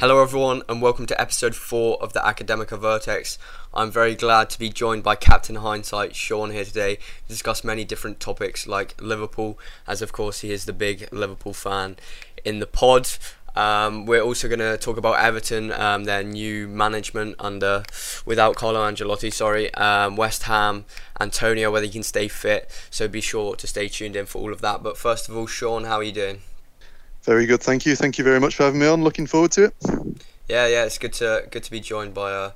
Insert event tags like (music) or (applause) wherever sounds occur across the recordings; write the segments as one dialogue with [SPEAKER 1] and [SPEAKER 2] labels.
[SPEAKER 1] Hello, everyone, and welcome to episode four of the Academica Vertex. I'm very glad to be joined by Captain Hindsight, Sean, here today to discuss many different topics like Liverpool, as of course he is the big Liverpool fan in the pod. Um, we're also going to talk about Everton, um, their new management under without Carlo Ancelotti. Sorry, um, West Ham, Antonio, whether he can stay fit. So be sure to stay tuned in for all of that. But first of all, Sean, how are you doing?
[SPEAKER 2] Very good, thank you. Thank you very much for having me on. Looking forward to it.
[SPEAKER 1] Yeah, yeah, it's good to good to be joined by a,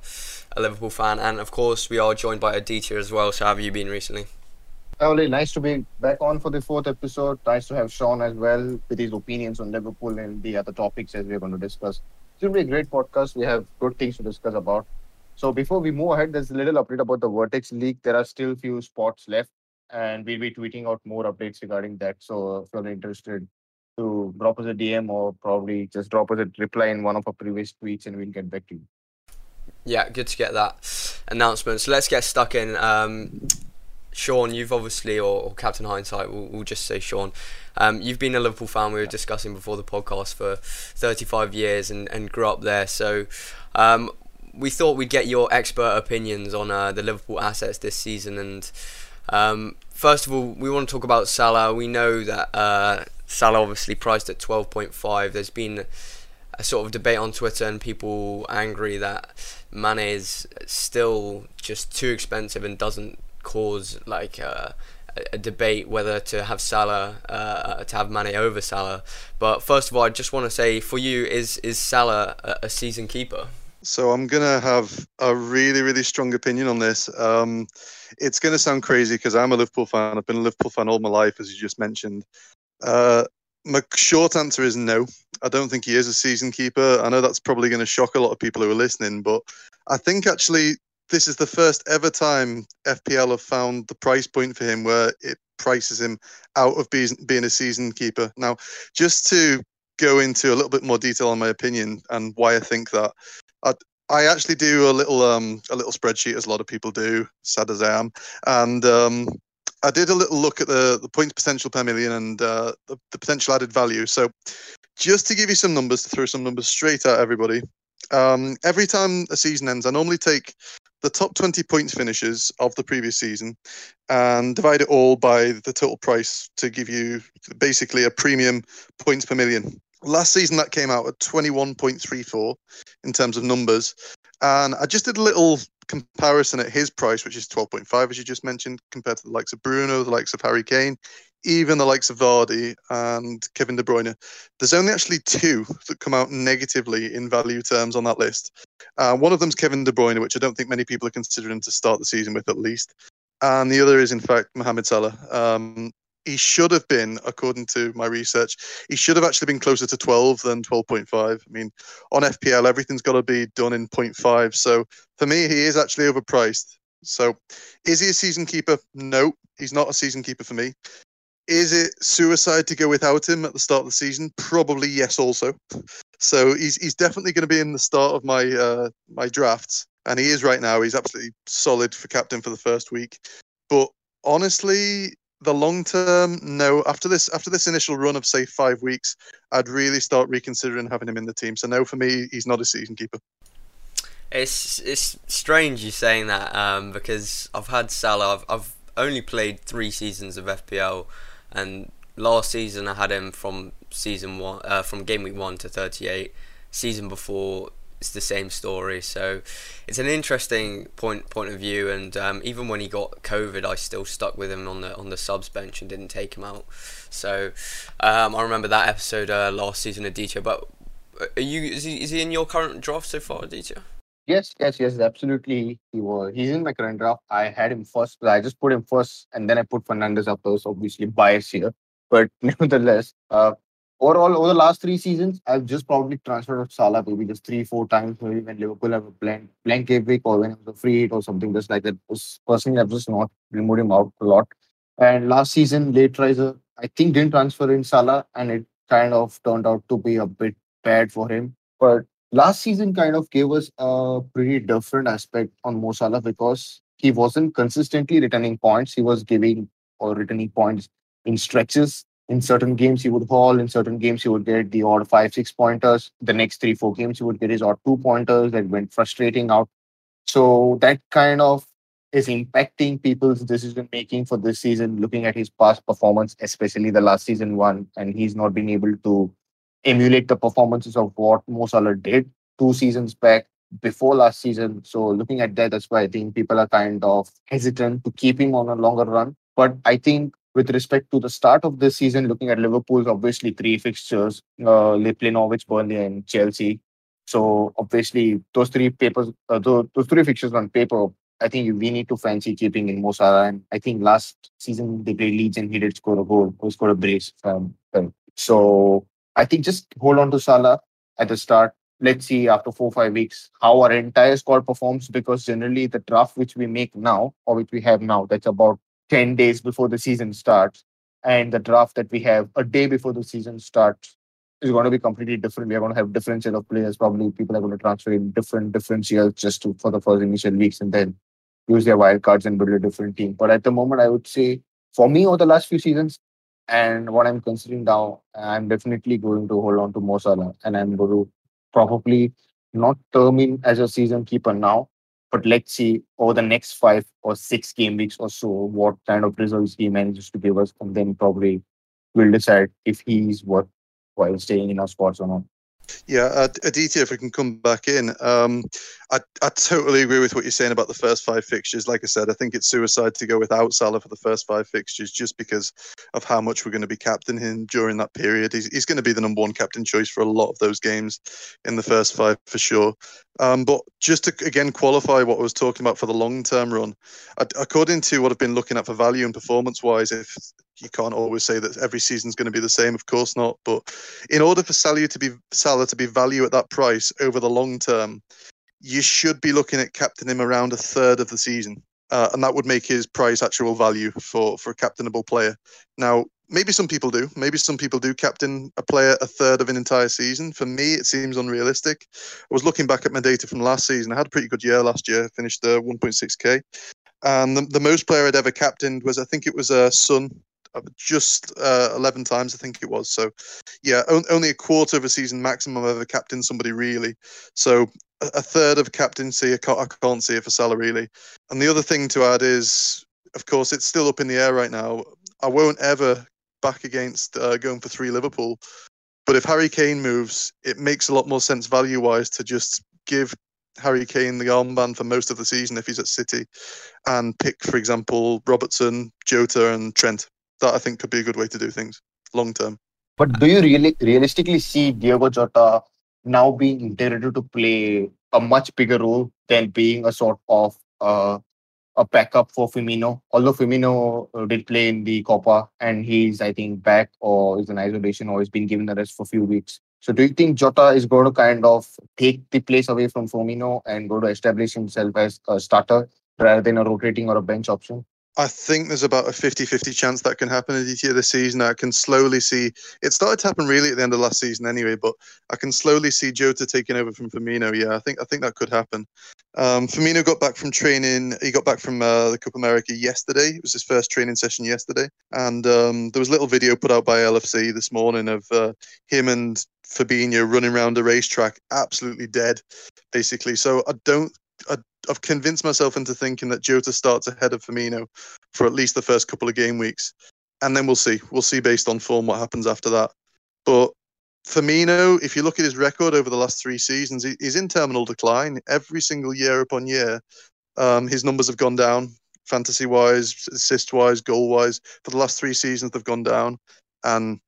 [SPEAKER 1] a Liverpool fan, and of course we are joined by Aditya as well. So how have you been recently?
[SPEAKER 3] Ollie, nice to be back on for the fourth episode. Nice to have Sean as well with his opinions on Liverpool and the other topics as we're going to discuss. It's going to be a great podcast. We have good things to discuss about. So before we move ahead, there's a little update about the Vertex League. There are still few spots left, and we'll be tweeting out more updates regarding that. So if you're interested, to drop us a DM or probably just drop us a reply in one of our previous tweets and we'll get back to you.
[SPEAKER 1] Yeah, good to get that announcement. So let's get stuck in. Um, Sean, you've obviously, or, or Captain Hindsight, we'll, we'll, just say Sean, um, you've been a Liverpool fan, we were discussing before the podcast, for 35 years and, and grew up there. So um, we thought we'd get your expert opinions on uh, the Liverpool assets this season. And um, first of all, we want to talk about Salah. We know that uh, Salah obviously priced at 12.5. There's been a sort of debate on Twitter and people angry that Mane is still just too expensive and doesn't cause like uh, a debate whether to have Salah uh, to have Mane over Salah. But first of all, I just want to say for you, is is Salah a, a season keeper?
[SPEAKER 2] So I'm gonna have a really really strong opinion on this. Um, it's gonna sound crazy because I'm a Liverpool fan. I've been a Liverpool fan all my life, as you just mentioned. Uh, my short answer is no. I don't think he is a season keeper. I know that's probably going to shock a lot of people who are listening, but I think actually this is the first ever time FPL have found the price point for him where it prices him out of being, a season keeper. Now, just to go into a little bit more detail on my opinion and why I think that, I, I actually do a little um a little spreadsheet as a lot of people do, sad as I am, and um, I did a little look at the, the points potential per million and uh, the, the, potential added value. So, just to give you some numbers, to throw some numbers straight at everybody, um, every time a season ends, I normally take the top 20 points finishes of the previous season and divide it all by the total price to give you basically a premium points per million. Last season, that came out at 21.34 in terms of numbers. And I just did a little comparison at his price, which is 12.5, as you just mentioned, compared to the likes of Bruno, the likes of Harry Kane, even the likes of Vardy and Kevin De Bruyne. There's only actually two that come out negatively in value terms on that list. Uh, one of them is Kevin De Bruyne, which I don't think many people are considering to start the season with, at least. And the other is, in fact, Mohamed Salah. Um, he should have been, according to my research, he should have actually been closer to 12 than 12.5. I mean, on FPL, everything's got to be done in 0.5. So for me, he is actually overpriced. So is he a season keeper? No, he's not a season keeper for me. Is it suicide to go without him at the start of the season? Probably yes, also. So he's he's definitely going to be in the start of my uh, my drafts, and he is right now. He's absolutely solid for captain for the first week. But honestly, the long term, no. After this, after this initial run of say five weeks, I'd really start reconsidering having him in the team. So no, for me, he's not a season keeper.
[SPEAKER 1] It's it's strange you saying that um, because I've had Salah. I've, I've only played three seasons of FPL, and last season I had him from season one, uh, from game week one to thirty eight. Season before it's the same story. So it's an interesting point point of view. And um, even when he got COVID, I still stuck with him on the on the subs bench and didn't take him out. So um, I remember that episode uh, last season, Aditya. But uh, are you is he, is he in your current draft so far, Aditya?
[SPEAKER 3] Yes, yes, yes, absolutely. He was. He's in my current draft. I had him first. I just put him first, and then I put Fernandes up. So obviously bias here, but (laughs) nevertheless, uh, overall over the last three seasons, I've just probably transferred Salah maybe just three, four times, maybe when Liverpool have a blank blank week or when it was a free hit or something just like that. Personally, I've just not removed him out a lot. And last season, Lateriser, I think didn't transfer in Salah, and it kind of turned out to be a bit bad for him. But last season kind of gave us a pretty different aspect on Mo Salah because he wasn't consistently returning points. He was giving or returning points in stretches in certain games he would haul, in certain games he would get the odd five, six pointers. The next three, four games he would get his odd two pointers that went frustrating out. So that kind of is impacting people's decision making for this season, looking at his past performance, especially the last season one, and he's not been able to emulate the performances of what Mo Salah did two seasons back before last season. So looking at that, that's why I think people are kind of hesitant to keep him on a longer run. But I think with respect to the start of this season, looking at Liverpool's obviously three fixtures, uh, they play Norwich, Burnley, and Chelsea. So obviously those three papers, uh, those, those three fixtures on paper, I think we need to fancy keeping in Mo Salah. And I think last season they played Leeds and he did score a goal, he scored a brace from them. So I think just hold on to Salah at the start. Let's see after four five weeks how our entire squad performs because generally the draft which we make now or which we have now that's about 10 days before the season starts and the draft that we have a day before the season starts is going to be completely different. We are going to have different set of players. Probably people are going to transfer in different differentials just to for the first initial weeks and then use their wild cards and build a different team. But at the moment, I would say for me over the last few seasons and what I'm considering now, I'm definitely going to hold on to Mo Salah and I'm going to probably not term him as a season keeper now, but let's see over the next five or six game weeks or so what kind of results he manages to give us, and then probably we'll decide if he's worth while staying in our spots or not.
[SPEAKER 2] Yeah, Aditya, if we can come back in, um, I, I totally agree with what you're saying about the first five fixtures. Like I said, I think it's suicide to go without Salah for the first five fixtures just because of how much we're going to be captaining him during that period. He's, he's going to be the number one captain choice for a lot of those games in the first five for sure. Um, but just to again qualify what I was talking about for the long term run, according to what I've been looking at for value and performance wise, if you can't always say that every season's going to be the same, of course not. But in order for Salah to be Salah to be value at that price over the long term, you should be looking at captaining him around a third of the season. Uh, and that would make his price actual value for, for a captainable player. Now, maybe some people do. Maybe some people do captain a player a third of an entire season. For me, it seems unrealistic. I was looking back at my data from last season. I had a pretty good year last year. Finished uh, 1.6k, and the, the, most player I'd ever captained was I think it was a uh, Son just uh, 11 times, I think it was. So, yeah, on, only a quarter of a season maximum I've ever captained somebody really. So, a, a third of captaincy, I can't, I can't see it for Salah really. And the other thing to add is, of course, it's still up in the air right now. I won't ever back against uh, going for three Liverpool. But if Harry Kane moves, it makes a lot more sense value wise to just give Harry Kane the armband for most of the season if he's at City and pick, for example, Robertson, Jota, and Trent that I think could be a good way to do things long term.
[SPEAKER 3] But do you really realistically see Diego Jota now being integrated to play a much bigger role than being a sort of uh, a backup for Firmino? Although Firmino uh, did play in the Copa and he's, I think, back or is in isolation or has been given the rest for a few weeks. So do you think Jota is going to kind of take the place away from Firmino and go to establish himself as a starter rather than a rotating or a bench option?
[SPEAKER 2] I think there's about a 50-50 chance that can happen at DT this season. I can slowly see it started to happen really at the end of last season anyway, but I can slowly see Jota taking over from Firmino. Yeah, I think I think that could happen. Um, Firmino got back from training. He got back from uh, the Copa America yesterday. It was his first training session yesterday, and um, there was a little video put out by LFC this morning of uh, him and Fabinho running around a racetrack, absolutely dead, basically. So I don't I, have convinced myself into thinking that Jota starts ahead of Firmino for at least the first couple of game weeks, and then we'll see. We'll see based on form what happens after that. But Firmino, if you look at his record over the last three seasons, he's in terminal decline every single year upon year. Um, his numbers have gone down, fantasy wise, assist wise, goal wise. For the last three seasons, they've gone down, and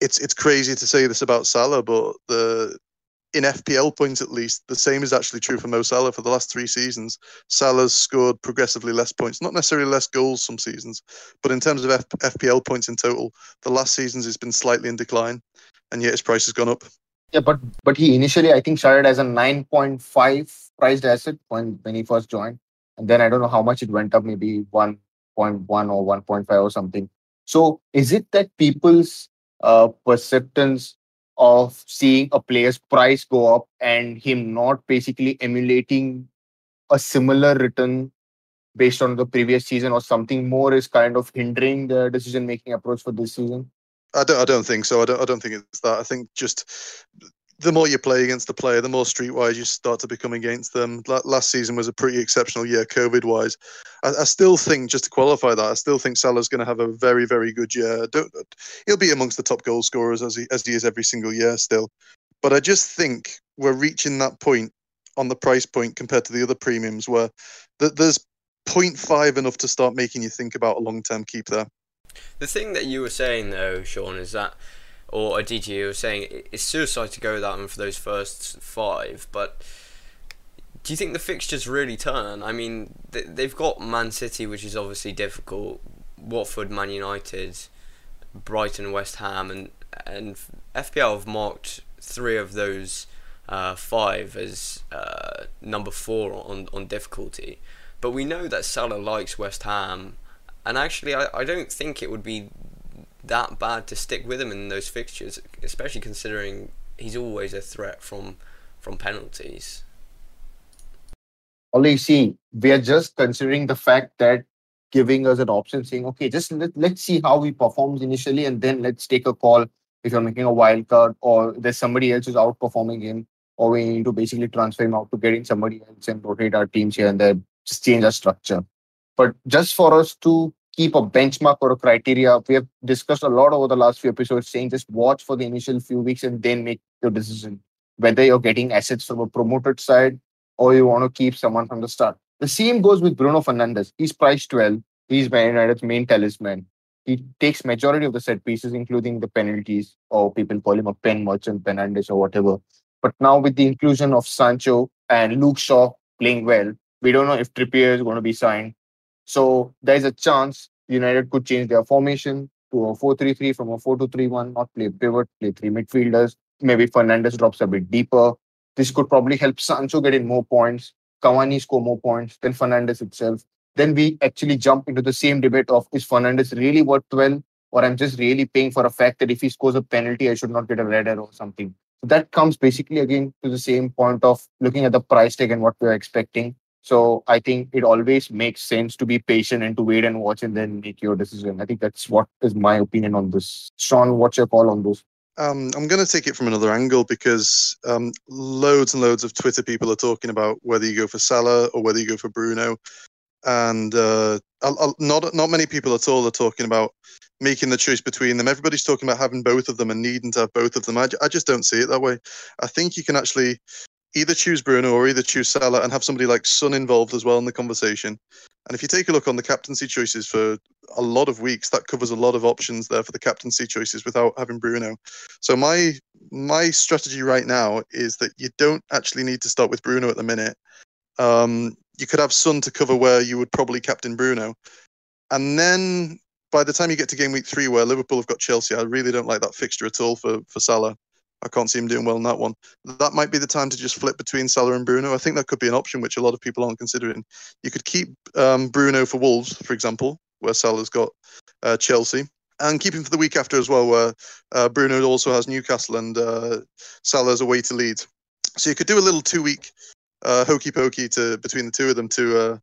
[SPEAKER 2] it's it's crazy to say this about Salah, but the in FPL points at least, the same is actually true for Mo Salah for the last three seasons. Salah's scored progressively less points, not necessarily less goals some seasons, but in terms of F- FPL points in total, the last seasons has been slightly in decline, and yet his price has gone up.
[SPEAKER 3] Yeah, but but he initially I think started as a nine point five priced asset when when he first joined, and then I don't know how much it went up, maybe one point one or one point five or something. So is it that people's uh, perceptions of seeing a player's price go up and him not basically emulating a similar return based on the previous season or something more is kind of hindering the decision making approach for this season?
[SPEAKER 2] I don't. I don't think so. I don't. I don't think it's that. I think just the more you play against the player, the more streetwise you start to become against them. Last season was a pretty exceptional year, COVID wise. I, I, still think, just to qualify that, I still think Salah's going to have a very, very good year. Don't, he'll be amongst the top goal scorers as he as he is every single year still. But I just think we're reaching that point on the price point compared to the other premiums where th- there's 0.5 enough to start making you think about a long term keep there.
[SPEAKER 1] The thing that you were saying though, Sean, is that or Aditya was saying it's suicide to go that one for those first five. But do you think the fixtures really turn? I mean, they've got Man City, which is obviously difficult. Watford, Man United, Brighton, West Ham, and and FPL have marked three of those uh, five as uh, number four on on difficulty. But we know that Salah likes West Ham, and actually, I, I don't think it would be that bad to stick with him in those fixtures, especially considering he's always a threat from from penalties.
[SPEAKER 3] Only see, we are just considering the fact that giving us an option, saying, okay, just let, let's see how he performs initially, and then let's take a call if you're making a wild card or there's somebody else who's outperforming him, or we need to basically transfer him out to getting somebody else and rotate our teams here and there, just change our structure. But just for us to keep a benchmark or a criteria. We have discussed a lot over the last few episodes saying just watch for the initial few weeks and then make your decision whether you're getting assets from a promoted side or you want to keep someone from the start. The same goes with Bruno Fernandes. He's priced 12. He's Man United's main talisman. He takes majority of the set pieces, including the penalties, or people call him a pen merchant, Fernandes, or whatever. But now with the inclusion of Sancho and Luke Shaw playing well, we don't know if Trippier is going to be signed. So there's a chance United could change their formation to a 4-3-3 from a 4-2-3-1, not play pivot, play three midfielders. Maybe Fernandes drops a bit deeper. This could probably help Sancho get in more points, Cavani score more points than Fernandes itself. Then we actually jump into the same debate of is Fernandes really worth 12 or I'm just really paying for a fact that if he scores a penalty, I should not get a red arrow or something. So that comes basically again to the same point of looking at the price tag and what we're expecting. So I think it always makes sense to be patient and to wait and watch and then make your decision. I think that's what is my opinion on this. Sean, what's your call on this?
[SPEAKER 2] Um, I'm going to take it from another angle because um, loads and loads of Twitter people are talking about whether you go for Salah or whether you go for Bruno, and uh, not not many people at all are talking about making the choice between them. Everybody's talking about having both of them and needing to have both of them. I, I just don't see it that way. I think you can actually either choose Bruno or either choose Salah and have somebody like Son involved as well in the conversation. And if you take a look on the captaincy choices for a lot of weeks, that covers a lot of options there for the captaincy choices without having Bruno. So my my strategy right now is that you don't actually need to start with Bruno at the minute. Um, you could have Son to cover where you would probably captain Bruno, and then by the time you get to game week three, where Liverpool have got Chelsea, I really don't like that fixture at all for for Salah. I can't see him doing well in that one. That might be the time to just flip between Salah and Bruno. I think that could be an option which a lot of people aren't considering. You could keep um, Bruno for Wolves, for example, where Salah's got uh, Chelsea, and keep him for the week after as well, where uh, Bruno also has Newcastle and uh, Salah's away to Leeds. So you could do a little two-week uh, hokey pokey to between the two of them to uh,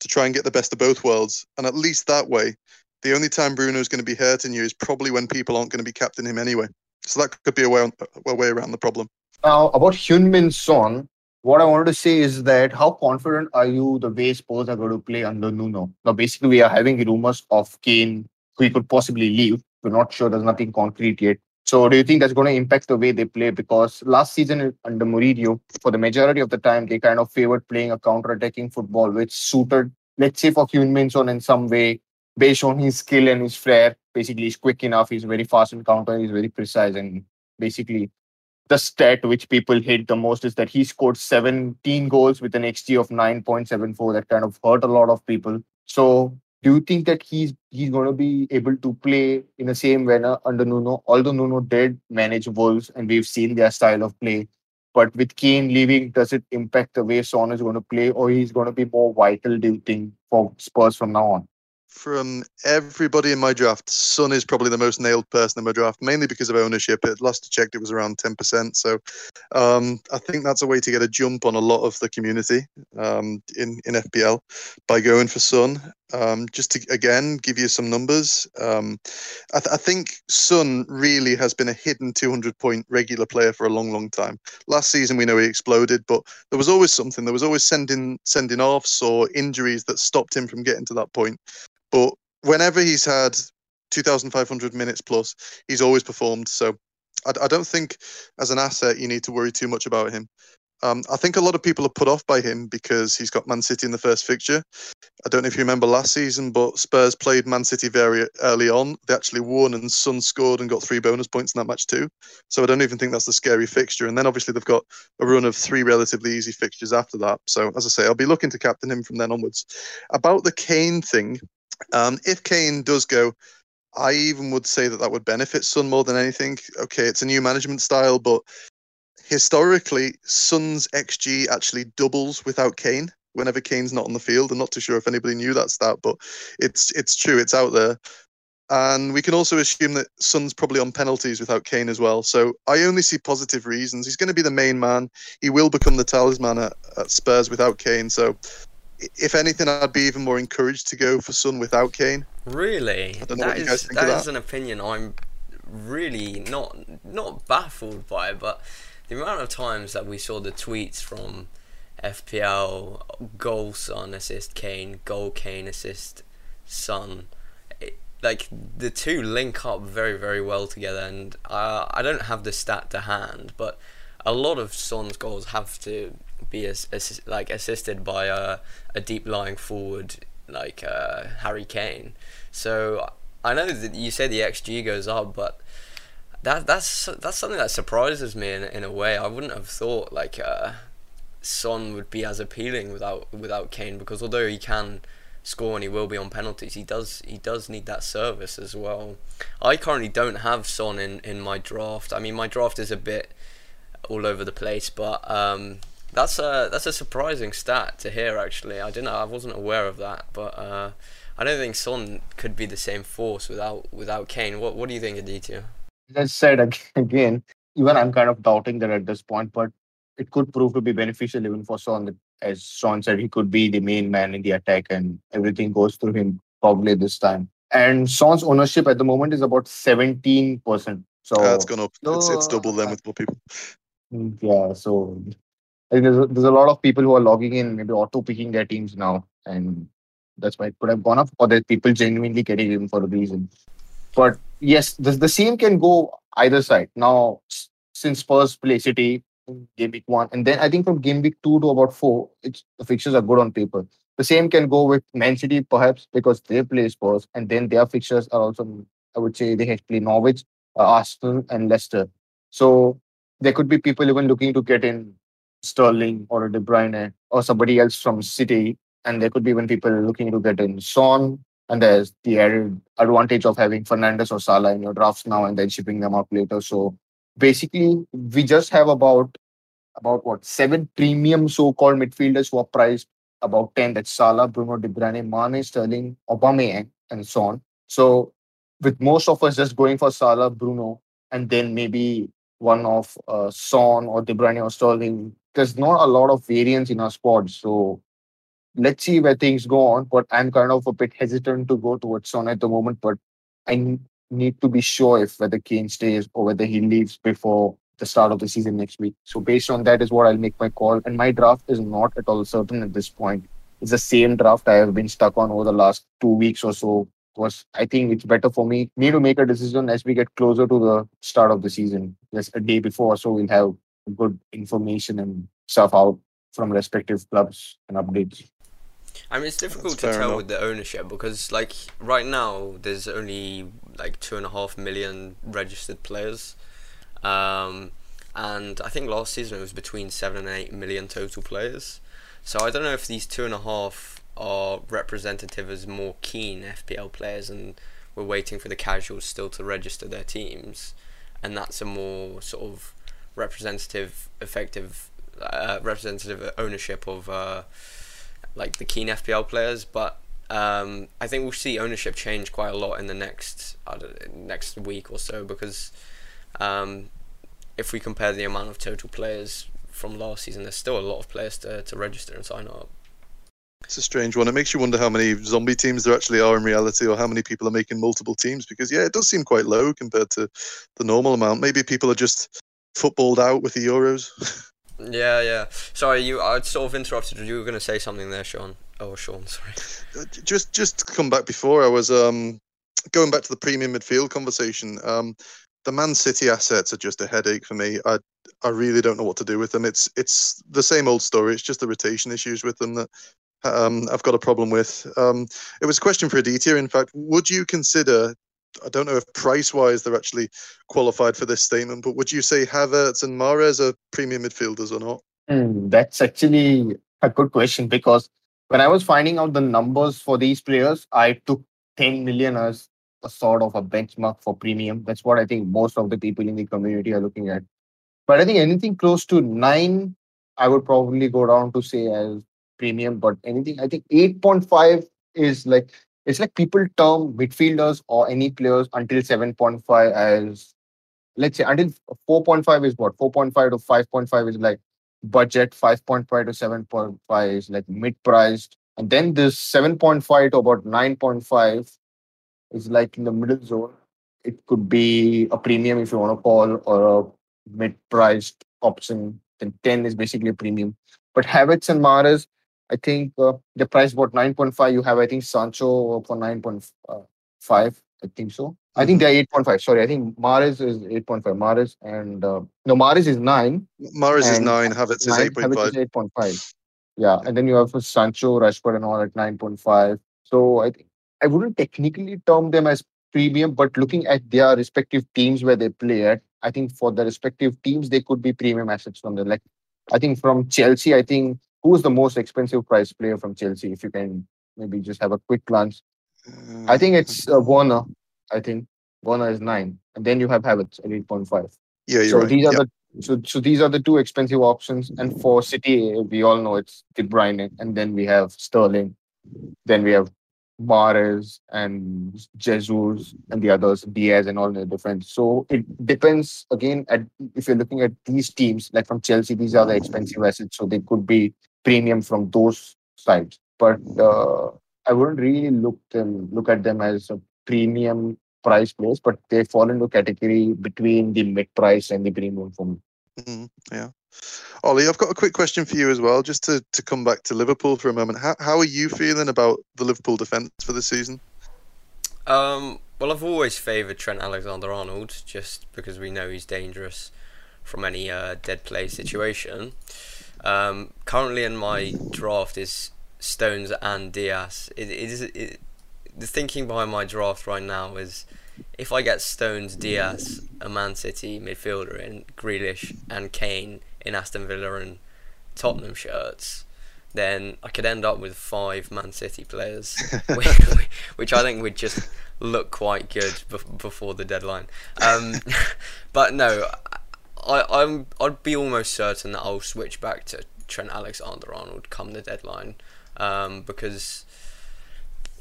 [SPEAKER 2] to try and get the best of both worlds, and at least that way, the only time Bruno is going to be hurting you is probably when people aren't going to be captaining him anyway. So that could be a way, on, a way around the problem.
[SPEAKER 3] Now, about Heung-min Son, what I wanted to say is that how confident are you the way Spurs are going to play under Nuno? Now, basically, we are having rumors of Kane, who he could possibly leave. We're not sure. There's nothing concrete yet. So, do you think that's going to impact the way they play? Because last season under Mourinho, for the majority of the time, they kind of favored playing a counter-attacking football, which suited, let's say, for Heung-min Son in some way, based on his skill and his flair basically he's quick enough. He's very fast in counter. He's very precise. And basically, the stat which people hate the most is that he scored 17 goals with an XG of 9.74. That kind of hurt a lot of people. So, do you think that he's he's going to be able to play in the same manner under Nuno? Although Nuno did manage Wolves, and we've seen their style of play. But with Kane leaving, does it impact the way Son is going to play, or he's going to be more vital, do you think, for Spurs from now on?
[SPEAKER 2] From everybody in my draft, Son is probably the most nailed person in my draft, mainly because of ownership. At last I checked, it was around 10%. So um, I think that's a way to get a jump on a lot of the community um, in, in FPL by going for Son. Um, just to again give you some numbers, um, I, th- I, think Son really has been a hidden 200 point regular player for a long, long time. Last season we know he exploded, but there was always something. There was always sending sending offs or injuries that stopped him from getting to that point. But whenever he's had 2,500 minutes plus, he's always performed. So I, I don't think as an asset you need to worry too much about him. Um, I think a lot of people are put off by him because he's got Man City in the first fixture. I don't know if you remember last season, but Spurs played Man City very early on. They actually won, and Son scored and got three bonus points in that match too. So I don't even think that's the scary fixture. And then obviously they've got a run of three relatively easy fixtures after that. So as I say, I'll be looking to captain him from then onwards. About the Kane thing, um, if Kane does go, I even would say that that would benefit Son more than anything. Okay, it's a new management style, but historically, Son's XG actually doubles without Kane whenever Kane's not on the field. I'm not too sure if anybody knew that stat, but it's it's true. It's out there. And we can also assume that Son's probably on penalties without Kane as well. So I only see positive reasons. He's going to be the main man. He will become the talisman at, at Spurs without Kane. So if anything, I'd be even more encouraged to go for Son without Kane.
[SPEAKER 1] Really? That is, that, that is an opinion I'm really not not baffled by, but the amount of times that we saw the tweets from FPL goal Son assist Kane, goal Kane assist Son, it, like the two link up very very well together, and uh, I don't have the stat to hand, but a lot of Son's goals have to be as, as like assisted by a, a deep lying forward like uh, Harry Kane. So I know that you say the xG goes up, but that that's that's something that surprises me in in a way. I wouldn't have thought like uh, Son would be as appealing without without Kane because although he can score and he will be on penalties, he does he does need that service as well. I currently don't have Son in in my draft. I mean, my draft is a bit all over the place, but um, that's a that's a surprising stat to hear. Actually, I didn't I wasn't aware of that, but. Uh, I don't think Son could be the same force without without Kane. What what do you think, Aditya?
[SPEAKER 3] as I said again, even I'm kind of doubting that at this point, but it could prove to be beneficial even for Son. As Son said, he could be the main man in the attack and everything goes through him probably this time. And Son's ownership at the moment is about 17%. So
[SPEAKER 2] yeah, it's gone up. So, it's, it's double them with more people.
[SPEAKER 3] Yeah, so I think there's a, there's a lot of people who are logging in, maybe auto picking their teams now, and that's why it could have gone up, or there's people genuinely getting in for a reason. But yes, the, the same can go either side. Now, since Spurs play City game week one, and then I think from game week two to about four, it's the fixtures are good on paper. The same can go with Man City, perhaps because they play Spurs, and then their fixtures are also, I would say, they have to play Norwich, uh, Arsenal, and Leicester. So there could be people even looking to get in Sterling or De Bruyne or somebody else from City, and there could be even people looking to get in Son and there's the added advantage of having Fernandes or Salah in your drafts now and then shipping them up later. So basically, we just have about about what seven premium so-called midfielders who are priced about 10. That's Salah, Bruno De Bruyne, Mane, Sterling, Aubameyang, and so on. So with most of us just going for Salah, Bruno, and then maybe one of uh, Son or De Bruyne or Sterling, there's not a lot of variance in our squad. So let's see where things go on. But I'm kind of a bit hesitant to go towards Son at the moment. But I need to be sure if whether Kane stays or whether he leaves before the start of the season next week. So based on that is what I'll make my call. And my draft is not at all certain at this point. It's the same draft I have been stuck on over the last two weeks or so. Was I think it's better for me me to make a decision as we get closer to the start of the season, just a day before, so we'll have good information and stuff out from respective clubs and updates.
[SPEAKER 1] I mean, it's difficult to tell enough. with the ownership because, like, right now there's only like two and a half million registered players, um, and I think last season it was between seven and eight million total players. So I don't know if these two and a half are representative as more keen FPL players, and we're waiting for the casuals still to register their teams, and that's a more sort of representative, effective, uh, representative ownership of. Uh, like the keen FPL players, but um, I think we'll see ownership change quite a lot in the next next week or so because um, if we compare the amount of total players from last season, there's still a lot of players to, to register and sign up.
[SPEAKER 2] It's a strange one. It makes you wonder how many zombie teams there actually are in reality, or how many people are making multiple teams. Because yeah, it does seem quite low compared to the normal amount. Maybe people are just footballed out with the Euros. (laughs)
[SPEAKER 1] Yeah, yeah. Sorry, you. I sort of interrupted. You were going to say something there, Sean. Oh, Sean. Sorry.
[SPEAKER 2] Uh, just, just to come back before I was um going back to the premium midfield conversation. Um, the Man City assets are just a headache for me. I, I really don't know what to do with them. It's, it's the same old story. It's just the rotation issues with them that um, I've got a problem with. Um, it was a question for Aditya. In fact, would you consider? I don't know if price-wise they're actually qualified for this statement, but would you say Havertz and Mahrez are premium midfielders or not?
[SPEAKER 3] Mm, that's actually a good question because when I was finding out the numbers for these players, I took 10 million as a sort of a benchmark for premium. That's what I think most of the people in the community are looking at. But I think anything close to nine, I would probably go down to say as premium. But anything, I think 8.5 is like it's like people term midfielders or any players until 7.5 as let's say until 4.5 is what? 4.5 to 5.5 is like budget 5.5 to 7.5 is like mid-priced. And then this 7.5 to about 9.5 is like in the middle zone. It could be a premium if you want to call or a mid-priced option. Then 10 is basically a premium. But Havertz and Mahrez I think uh, the price about 9.5. You have, I think, Sancho for 9.5. I think so. I think they're 8.5. Sorry, I think Mahrez is 8.5. Mahrez and uh, no, Mahrez is 9.
[SPEAKER 2] Mahrez is 9. Havertz is 8.5.
[SPEAKER 3] is 8.5. Yeah, and then you have Sancho, Rashford, and all at 9.5. So I think I wouldn't technically term them as premium, but looking at their respective teams where they play at, I think for the respective teams, they could be premium assets from there. Like, I think from Chelsea, I think who's the most expensive price player from Chelsea? If you can maybe just have a quick glance. I think it's uh, Werner. I think Werner is nine, and then you have Havertz at eight point five.
[SPEAKER 2] Yeah, you're
[SPEAKER 3] so
[SPEAKER 2] right.
[SPEAKER 3] these are
[SPEAKER 2] Yep.
[SPEAKER 3] the so, so these are the two expensive options. And for City, we all know it's De Bruyne, and then we have Sterling, then we have Mahrez and Jesus and the others, Dias and all the different. So it depends again at if you're looking at these teams, like from Chelsea, these are the expensive assets, so they could be premium from those sides. But uh, I wouldn't really look them look at them as a premium price players, but they fall into category between the mid price and the premium for me.
[SPEAKER 2] Mhm, yeah. Ollie, I've got a quick question for you as well, just to, to come back to Liverpool for a moment. How, how are you feeling about the Liverpool defence for the season?
[SPEAKER 1] Um, well, I've always favoured Trent Alexander-Arnold just because we know he's dangerous from any uh, dead play situation. Um, currently in my draft is Stones and Dias. It, it is it, the thinking behind my draft right now is if I get Stones, Dias, a Man City midfielder in Grealish and Kane in Aston Villa and Tottenham shirts, then I could end up with five Man City players, (laughs) which, which I think would just look quite good bef- before the deadline. Um, (laughs) but no, I, I'm I'd be almost certain that I'll switch back to Trent Alexander-Arnold come the deadline, um, because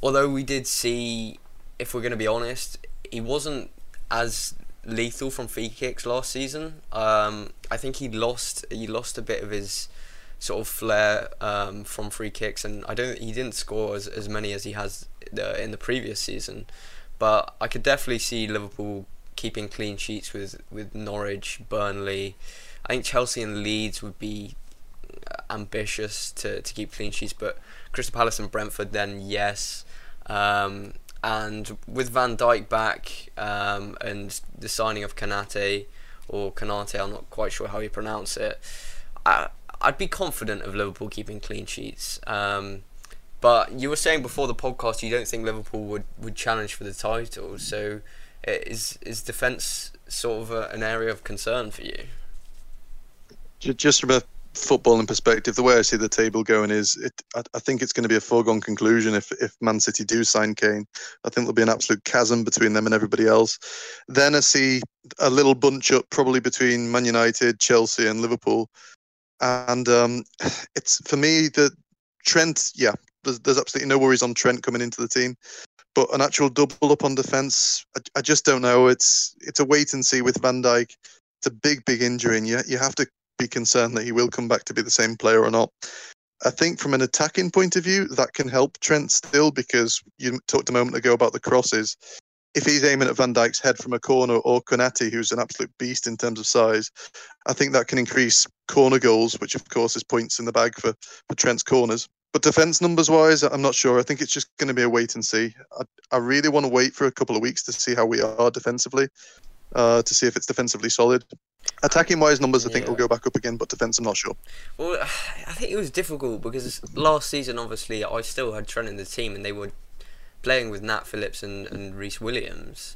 [SPEAKER 1] although we did see, if we're going to be honest, he wasn't as lethal from free kicks last season. Um, I think he lost he lost a bit of his sort of flair um, from free kicks, and I don't he didn't score as, as many as he has uh, in the previous season. But I could definitely see Liverpool keeping clean sheets with with Norwich, Burnley. I think Chelsea and Leeds would be uh, ambitious to, to keep clean sheets, but Crystal Palace and Brentford then yes. Um, and with Van Dijk back um, and the signing of Kanate or Kanate, I'm not quite sure how you pronounce it. I, I'd be confident of Liverpool keeping clean sheets. Um, but you were saying before the podcast you don't think Liverpool would, would challenge for the title. So is is defence sort of a, an area of concern for you?
[SPEAKER 2] Just from a footballing perspective, the way I see the table going is, it. I, I think it's going to be a foregone conclusion if if Man City do sign Kane. I think there'll be an absolute chasm between them and everybody else. Then I see a little bunch up probably between Man United, Chelsea, and Liverpool. And um, (sighs) it's for me that Trent, yeah, there's, there's absolutely no worries on Trent coming into the team. But an actual double up on defence, I, I just don't know. It's it's a wait and see with Van Dijk. It's a big, big injury, and you you have to be concerned that he will come back to be the same player or not. I think from an attacking point of view, that can help Trent still because you talked a moment ago about the crosses. If he's aiming at Van Dijk's head from a corner or Konate, who's an absolute beast in terms of size, I think that can increase corner goals, which of course is points in the bag for, for Trent's corners. But defense numbers wise, I'm not sure. I think it's just going to be a wait and see. I, I really want to wait for a couple of weeks to see how we are defensively, uh, to see if it's defensively solid. Attacking wise numbers, I think
[SPEAKER 1] Yeah.
[SPEAKER 2] will go back up again, but defense, I'm not sure.
[SPEAKER 1] Well, (sighs) I think it was difficult because last season, obviously, I still had Trent in the team, and they were playing with Nat Phillips and, and Rhys Williams,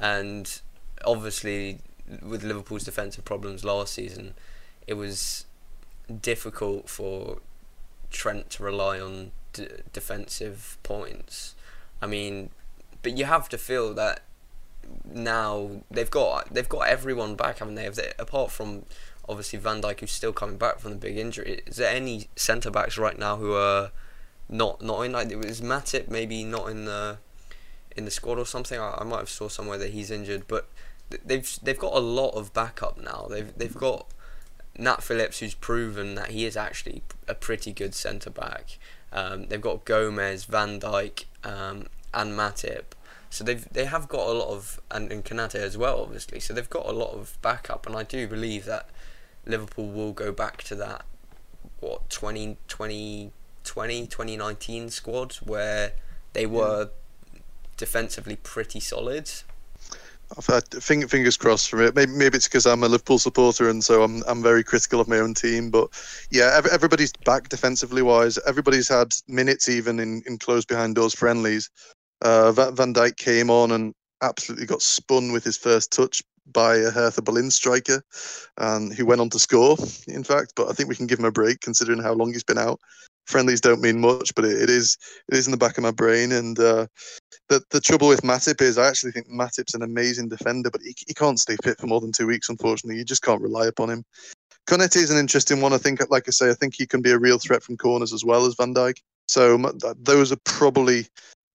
[SPEAKER 1] and obviously with Liverpool's defensive problems last season, it was difficult for Trent to rely on d- defensive points. I mean, but you have to feel that now they've got they've got everyone back, haven't they? They apart from obviously Van Dijk, who's still coming back from the big injury. Is there any centre backs right now who are not not in? Like, is Matip maybe not in the in the squad or something? I, I might have saw somewhere that he's injured, but they've they've got a lot of backup now. They've they've got Nat Phillips, who's proven that he is actually a pretty good centre back. Um, they've got Gomez, Van Dijk, um, and Matip. So they've they have got a lot of and, and Kanate as well, obviously. So they've got a lot of backup, and I do believe that Liverpool will go back to that what 20, 20, 2019 squad where they were defensively pretty solid.
[SPEAKER 2] I've had fingers crossed from it. Maybe, maybe it's because I'm a Liverpool supporter and so I'm I'm very critical of my own team. But yeah, ev- everybody's back defensively wise. Everybody's had minutes even in, in closed behind doors friendlies. Uh, Van Dijk came on and absolutely got spun with his first touch by a Hertha Berlin striker, and who went on to score. In fact, but I think we can give him a break considering how long he's been out. Friendlies don't mean much, but it, it is it is in the back of my brain and. Uh, the the trouble with Matip is I actually think Matip's an amazing defender, but he, he can't stay fit for more than two weeks. Unfortunately, you just can't rely upon him. Konate is an interesting one. I think, like I say, I think he can be a real threat from corners as well as Van Dijk. So those are probably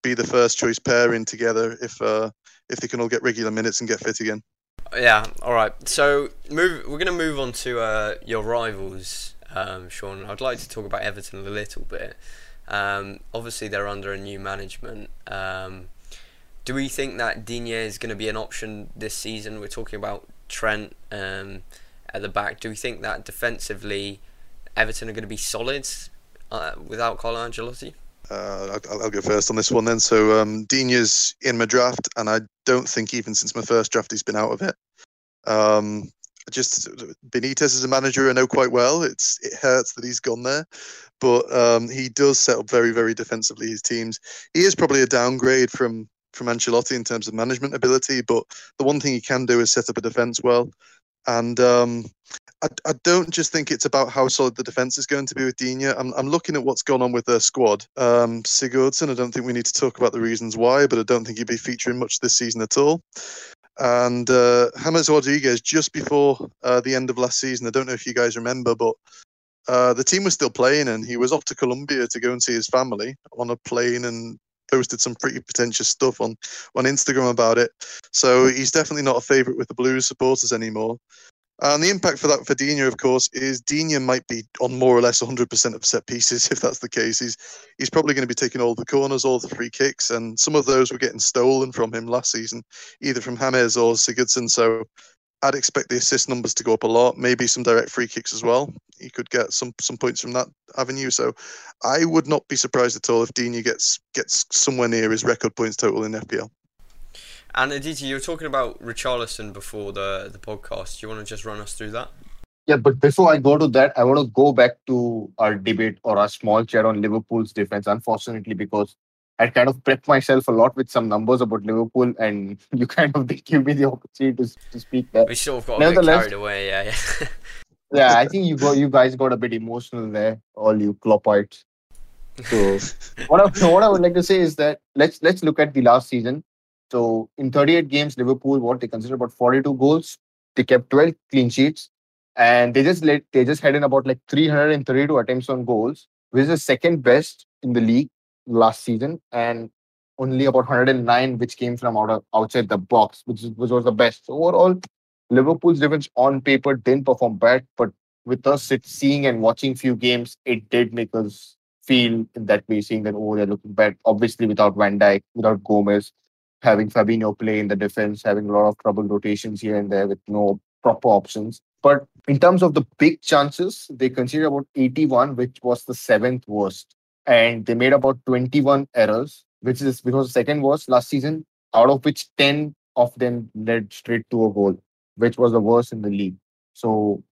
[SPEAKER 2] be the first choice pairing together if uh, if they can all get regular minutes and get fit again.
[SPEAKER 1] Yeah. All right. So move. We're gonna move on to uh, your rivals, um, Sean. I'd like to talk about Everton a little bit. Um, obviously, they're under a new management. Um, do we think that Digne is going to be an option this season? We're talking about Trent um, at the back. Do we think that defensively, Everton are going to be solid uh, without Carlo Ancelotti?
[SPEAKER 2] Uh, I'll, I'll go first on this one then. So um, Digne's in my draft, and I don't think even since my first draft he's been out of it. Um, just Benitez as a manager, I know quite well. It's it hurts that he's gone there, but um, he does set up very, very defensively his teams. He is probably a downgrade from from Ancelotti in terms of management ability, but the one thing he can do is set up a defense well. And um, I, I don't just think it's about how solid the defense is going to be with Digne. I'm, I'm looking at what's gone on with their squad. Um, Sigurdsson, I don't think we need to talk about the reasons why, but I don't think he'd be featuring much this season at all. And uh, James Rodriguez, just before uh, the end of last season, I don't know if you guys remember, but uh, the team was still playing and he was off to Colombia to go and see his family on a plane and posted some pretty pretentious stuff on, on Instagram about it. So he's definitely not a favourite with the Blues supporters anymore. And the impact for that for Digne, of course, is Digne might be on more or less 100% of set pieces. (laughs) If that's the case, he's he's probably going to be taking all the corners, all the free kicks, and some of those were getting stolen from him last season, either from James or Sigurdsson. So I'd expect the assist numbers to go up a lot. Maybe some direct free kicks as well. He could get some some points from that avenue. So I would not be surprised at all if Digne gets gets somewhere near his record points total in FPL.
[SPEAKER 1] And Aditya, you were talking about Richarlison before the the podcast. Do you want to just run us through that?
[SPEAKER 3] Yeah, but before I go to that, I want to go back to our debate or our small chat on Liverpool's defense. Unfortunately, because I kind of prepped myself a lot with some numbers about Liverpool, and (laughs) you kind of did give me the opportunity to, to speak there.
[SPEAKER 1] We sort of got a bit
[SPEAKER 3] Nevertheless-
[SPEAKER 1] carried away. Yeah, yeah. (laughs)
[SPEAKER 3] Yeah, I think you got you guys got a bit emotional there, all you Kloppites. So (laughs) what I, what I would like to say is that let's let's look at the last season. So in 38 games, Liverpool what they considered about 42 goals. They kept 12 clean sheets, and they just let they just had in about like 332 attempts on goals, which is the second best in the league last season, and only about 109 which came from out of, outside the box, which which was the best. So overall, Liverpool's defense on paper didn't perform bad, but with us seeing and watching few games, it did make us feel in that way, seeing that oh they're looking bad. Obviously, without Van Dijk, without Gomez, having Fabinho play in the defense, having a lot of trouble rotations here and there with no proper options. But in terms of the big chances, they considered about 81, which was the seventh worst. And they made about 21 errors, which is because the second worst last season, out of which 10 of them led straight to a goal, which was the worst in the league. So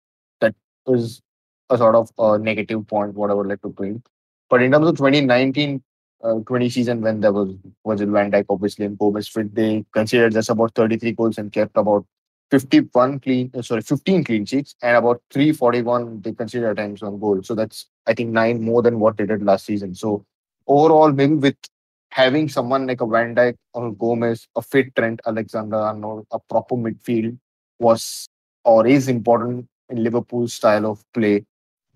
[SPEAKER 3] that is a sort of a negative point, what I would like to bring. But in terms of 2019 uh, 20 season, when there was Virgil van Dijk, obviously, and Gomez fit, they considered just about 33 goals and kept about 51 clean, uh, sorry, 15 clean sheets, and about 341 they considered attempts on goal. So that's, I think, nine more than what they did last season. So overall, maybe with having someone like a Van Dijk or Gomez, a fit Trent Alexander Arnold, a proper midfield was or is important in Liverpool's style of play.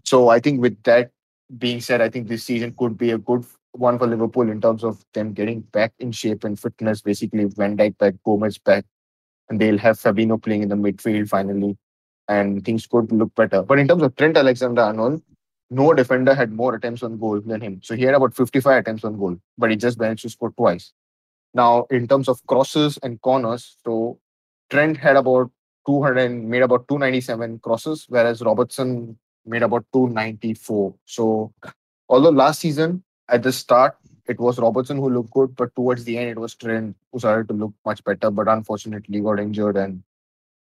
[SPEAKER 3] So I think with that being said, I think this season could be a good one for Liverpool in terms of them getting back in shape and fitness. Basically, Van Dijk back, Gomez back, and they'll have Fabinho playing in the midfield finally, and things could look better. But in terms of Trent Alexander-Arnold, no defender had more attempts on goal than him. So he had about 55 attempts on goal, but he just managed to score twice. Now, in terms of crosses and corners, so Trent had about 200 made about 297 crosses, whereas Robertson made about 294. So, although last season at the start it was Robertson who looked good, but towards the end it was Trent who started to look much better. But unfortunately, got injured and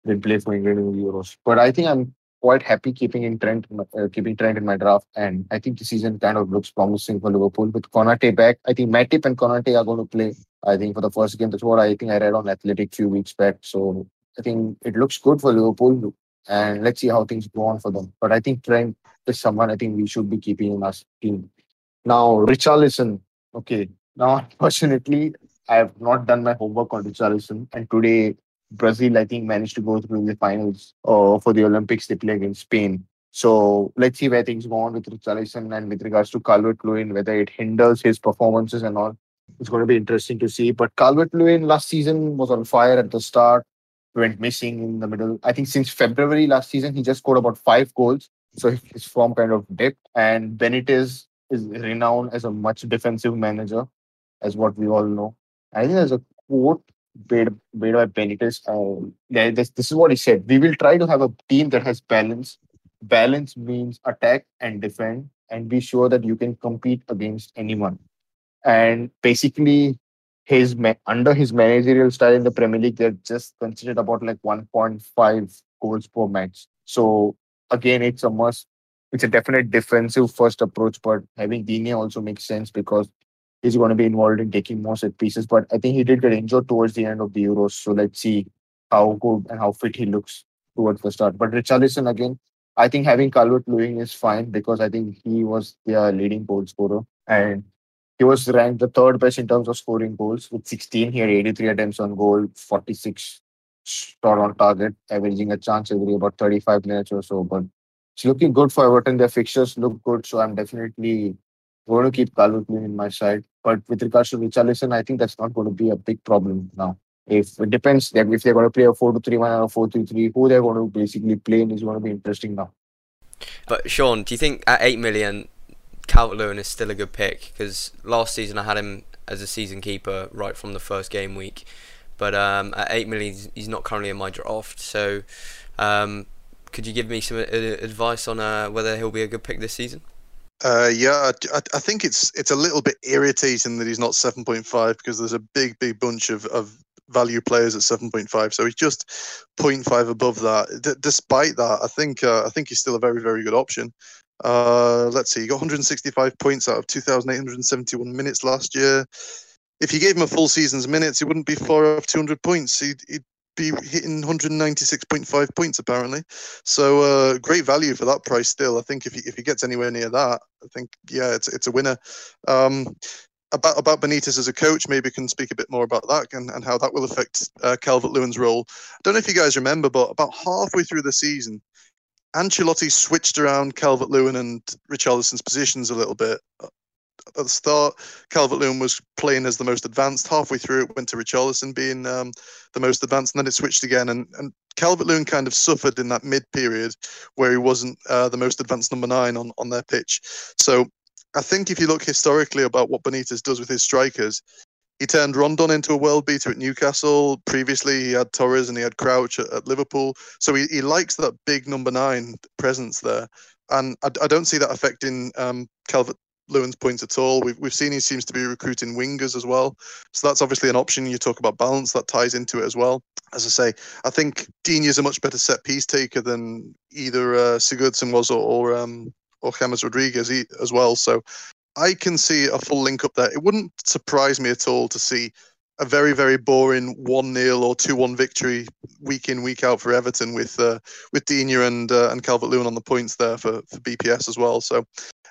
[SPEAKER 3] didn't play for England in the Euros. But I think I'm quite happy keeping in Trent, uh, keeping Trent in my draft, and I think the season kind of looks promising for Liverpool with Konate back. I think Matip and Konate are going to play. I think for the first game, that's what I think I read on Athletic few weeks back. So I think it looks good for Liverpool, and let's see how things go on for them. But I think Trent is someone I think we should be keeping in our team. Now, Richarlison, Okay. Now, (laughs) unfortunately, I have not done my homework on Richarlison, and today Brazil, I think, managed to go through the finals uh, for the Olympics they play against Spain. So let's see where things go on with Richarlison and with regards to Calvert-Lewin, whether it hinders his performances and all. It's going to be interesting to see. But Calvert-Lewin last season was on fire at the start, went missing in the middle. I think since February last season, he just scored about five goals. So his form kind of dipped. And Benitez is renowned as a much defensive manager, as what we all know. I think there's a quote made, made by Benitez. Uh, this, this is what he said. We will try to have a team that has balance. Balance means attack and defend, and be sure that you can compete against anyone. And basically, his under his managerial style in the Premier League, they're just considered about like 1.5 goals per match. So again, it's a must it's a definite defensive first approach, but having Digne also makes sense because he's going to be involved in taking more set pieces. But I think he did get injured towards the end of the Euros, so let's see how good and how fit he looks towards the start. But Richarlison again, I think having Calvert Lewin is fine because I think he was their uh, leading goal scorer and he was ranked the third best in terms of scoring goals with 16. He had 83 attempts on goal, 46 shot on target, averaging a chance every about 35 minutes or so. But it's looking good for Everton. Their fixtures look good, so I'm definitely going to keep Calvert Lewin in my side. But with regards to Richarlison, I think that's not going to be a big problem now. If it depends, if they're going to play a 4 2 3 1 or a 4 3 3, who they're going to basically play in is going to be interesting now.
[SPEAKER 1] But Sean, do you think at 8 million, Calvert Lewin is still a good pick? Because last season I had him as a season keeper right from the first game week. But um, at 8 million, he's not currently in my draft. So um, could you give me some uh, advice on uh, whether he'll be a good pick this season?
[SPEAKER 2] Uh, yeah, I, I, think it's it's a little bit irritating that he's not 7.5 because there's a big, big bunch of, of value players at 7.5. So he's just 0.5 above that. D- despite that, I think uh, I think he's still a very, very good option. Uh, let's see, he got 165 points out of 2,871 minutes last year. If you gave him a full season's minutes, he wouldn't be far off 200 points. He'd, he'd be hitting 196.5 points apparently. So uh, great value for that price still. I think if he, if he gets anywhere near that, I think yeah, it's it's a winner. Um, about about Benitez as a coach, maybe can speak a bit more about that and, and how that will affect uh, Calvert Lewin's role. I don't know if you guys remember, but about halfway through the season, Ancelotti switched around Calvert Lewin and Richarlison's positions a little bit at the start, Calvert Lewin was playing as the most advanced. Halfway through, it went to Richarlison being um, the most advanced, and then it switched again. And, and Calvert Lewin kind of suffered in that mid period where he wasn't uh, the most advanced number nine on, on their pitch. So I think if you look historically about what Benitez does with his strikers, he turned Rondon into a world beater at Newcastle. Previously, he had Torres and he had Crouch at, at Liverpool. So he, he likes that big number nine presence there. And I, I don't see that affecting um, Calvert Lewin's points at all. We've, we've seen he seems to be recruiting wingers as well. So that's obviously an option. You talk about balance, that ties into it as well. As I say, I think Digne is a much better set piece taker than either uh, Sigurdsson was or, or um, or James Rodriguez as well. So I can see a full link up there. It wouldn't surprise me at all to see a very very boring one 0 or two one victory week in week out for Everton with uh, with Digne and uh, and Calvert Lewin on the points there for for BPS as well. So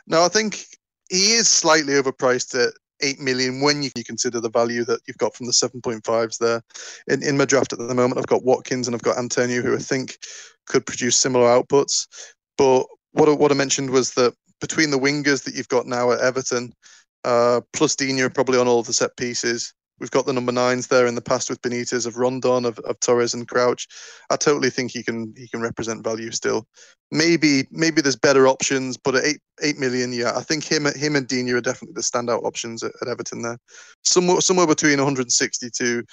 [SPEAKER 2] now I think he is slightly overpriced at eight million when you, consider the value that you've got from the seven point fives there. In in my draft at the moment, I've got Watkins and I've got Antonio, who I think could produce similar outputs. But what what I mentioned was that between the wingers that you've got now at Everton, uh, plus Digne probably on all of the set pieces. We've got the number nines there in the past with Benitez of Rondon, of, of Torres and Crouch. I totally think he can he can represent value still. Maybe maybe there's better options, but at eight eight million, yeah, I think him him and Digne are definitely the standout options at, at Everton there. Somewhere somewhere between 160 to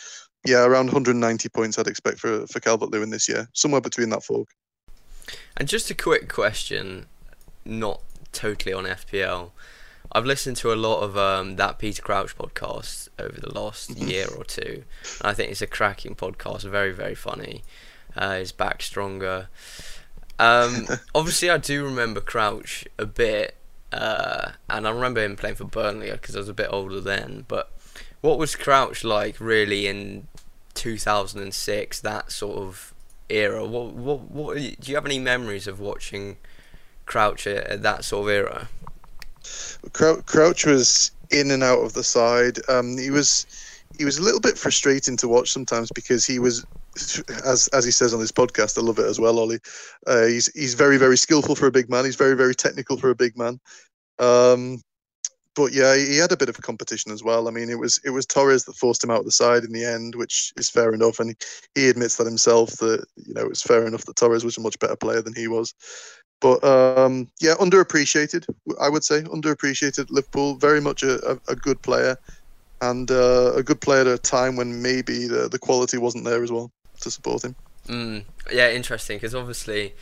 [SPEAKER 2] yeah around 190 points I'd expect for for Calvert Lewin this year. Somewhere between that fork.
[SPEAKER 1] And just a quick question, not totally on FPL. I've listened to a lot of um, that Peter Crouch podcast over the last mm-hmm. year or two. I think it's a cracking podcast, very very funny. Uh, he's back stronger. Um, (laughs) obviously, I do remember Crouch a bit, uh, and I remember him playing for Burnley because I was a bit older then. But what was Crouch like really in 2006? That sort of era. What what what do you have any memories of watching Crouch at, that sort of era?
[SPEAKER 2] Crouch was in and out of the side. Um, he was he was a little bit frustrating to watch sometimes because he was as as he says on this podcast, I love it as well, Ollie. Uh, he's he's very very skillful for a big man. He's very very technical for a big man. Um, but yeah, he had a bit of a competition as well. I mean, it was it was Torres that forced him out of the side in the end, which is fair enough, and he admits that himself that you know it's fair enough that Torres was a much better player than he was. But um, yeah, underappreciated, I would say, underappreciated. Liverpool, very much a, a, a good player, and uh, a good player at a time when maybe the the quality wasn't there as well to support him.
[SPEAKER 1] Mm, yeah, interesting because obviously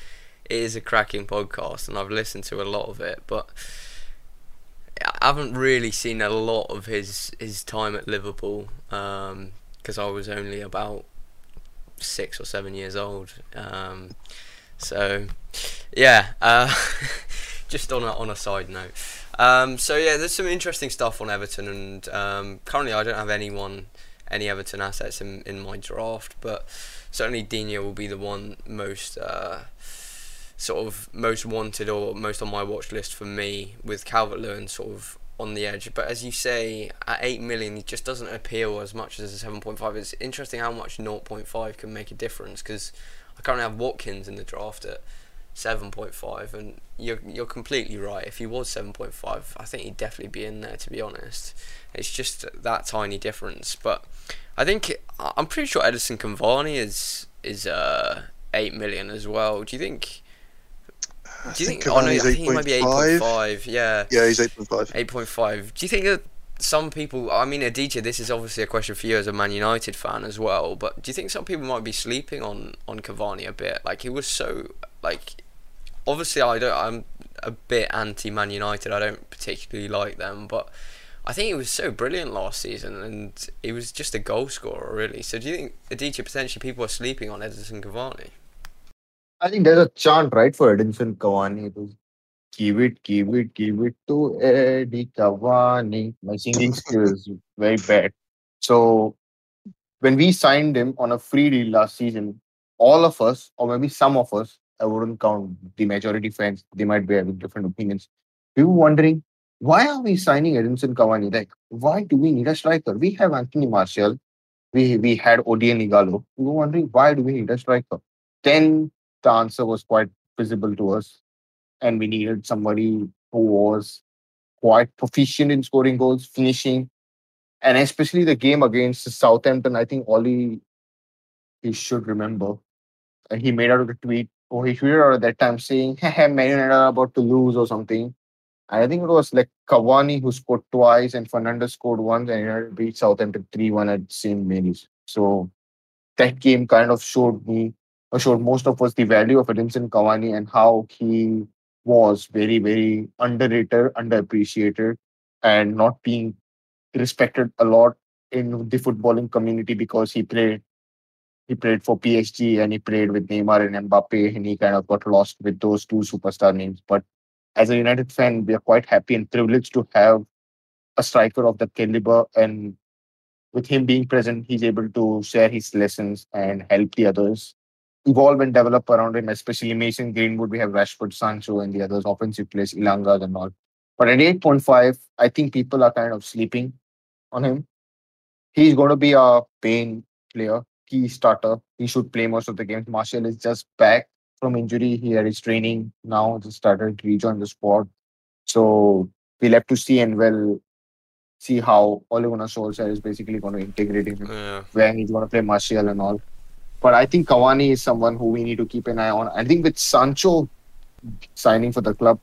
[SPEAKER 1] it is a cracking podcast, and I've listened to a lot of it, but I haven't really seen a lot of his his time at Liverpool because um, I was only about six or seven years old. Um, so yeah, uh, (laughs) just on a, on a side note. Um, so yeah, there's some interesting stuff on Everton, and um, currently I don't have anyone any Everton assets in in my draft, but certainly Digne will be the one most. Uh, sort of most wanted or most on my watch list for me with Calvert Lewin sort of on the edge. But as you say, at 8 million, it just doesn't appeal as much as a 7.5. It's interesting how much 0.5 can make a difference because I currently have Watkins in the draft at 7.5, and you're, you're completely right. If he was 7.5, I think he'd definitely be in there, to be honest. It's just that tiny difference. But I think, I'm pretty sure Edinson Cavani is, is uh, 8 million as well. Do you think do you think? Oh no, I think he might be eight point five. Yeah.
[SPEAKER 2] Yeah, he's eight point five.
[SPEAKER 1] Eight point five. Do you think that some people? I mean, Aditya, this is obviously a question for you as a Man United fan as well. But do you think some people might be sleeping on on Cavani a bit? Like he was so like. Obviously, I don't. I'm a bit anti Man United. I don't particularly like them, but. I think he was so brilliant last season, and he was just a goal scorer, really. So, do you think Aditya potentially people are sleeping on Edinson Cavani?
[SPEAKER 3] I think there's a chant, right, for Edinson Cavani. Was give it, give it, give it to Eddie Cavani. My singing skills very bad. So when we signed him on a free deal last season, all of us, or maybe some of us, I wouldn't count the majority fans, they might be having different opinions. We were wondering, why are we signing Edinson Cavani? Like, why do we need a striker? We have Anthony Martial. We we had Odion Ighalo. We were wondering, why do we need a striker? Then the answer was quite visible to us. And we needed somebody who was quite proficient in scoring goals, finishing, and especially the game against Southampton. I think Ollie, he should remember. and he made out a tweet, or he tweeted out at that time saying, "Hey, Man United are about to lose" or something. I think it was like Cavani who scored twice and Fernandes scored once, and United beat Southampton three one at St Mary's. So that game kind of showed me, or showed most of us the value of Edinson Cavani and how he was very, very underrated, underappreciated, and not being respected a lot in the footballing community because he played he played for PSG and he played with Neymar and Mbappe and he kind of got lost with those two superstar names. But as a United fan, we are quite happy and privileged to have a striker of that caliber and with him being present, he's able to share his lessons and help the others evolve and develop around him, especially Mason Greenwood. We have Rashford, Sancho, and the others, offensive players, Elanga and all. But at 8.5, I think people are kind of sleeping on him. He's going to be a pain player, key starter. He should play most of the games. Martial is just back from injury. He had his training now, just started to rejoin the squad. So we'll have to see and we'll see how Ole Gunnar Solskjaer is basically going to integrate him,
[SPEAKER 1] Yeah.
[SPEAKER 3] where he's going to play Martial and all. But I think Cavani is someone who we need to keep an eye on. I think with Sancho signing for the club,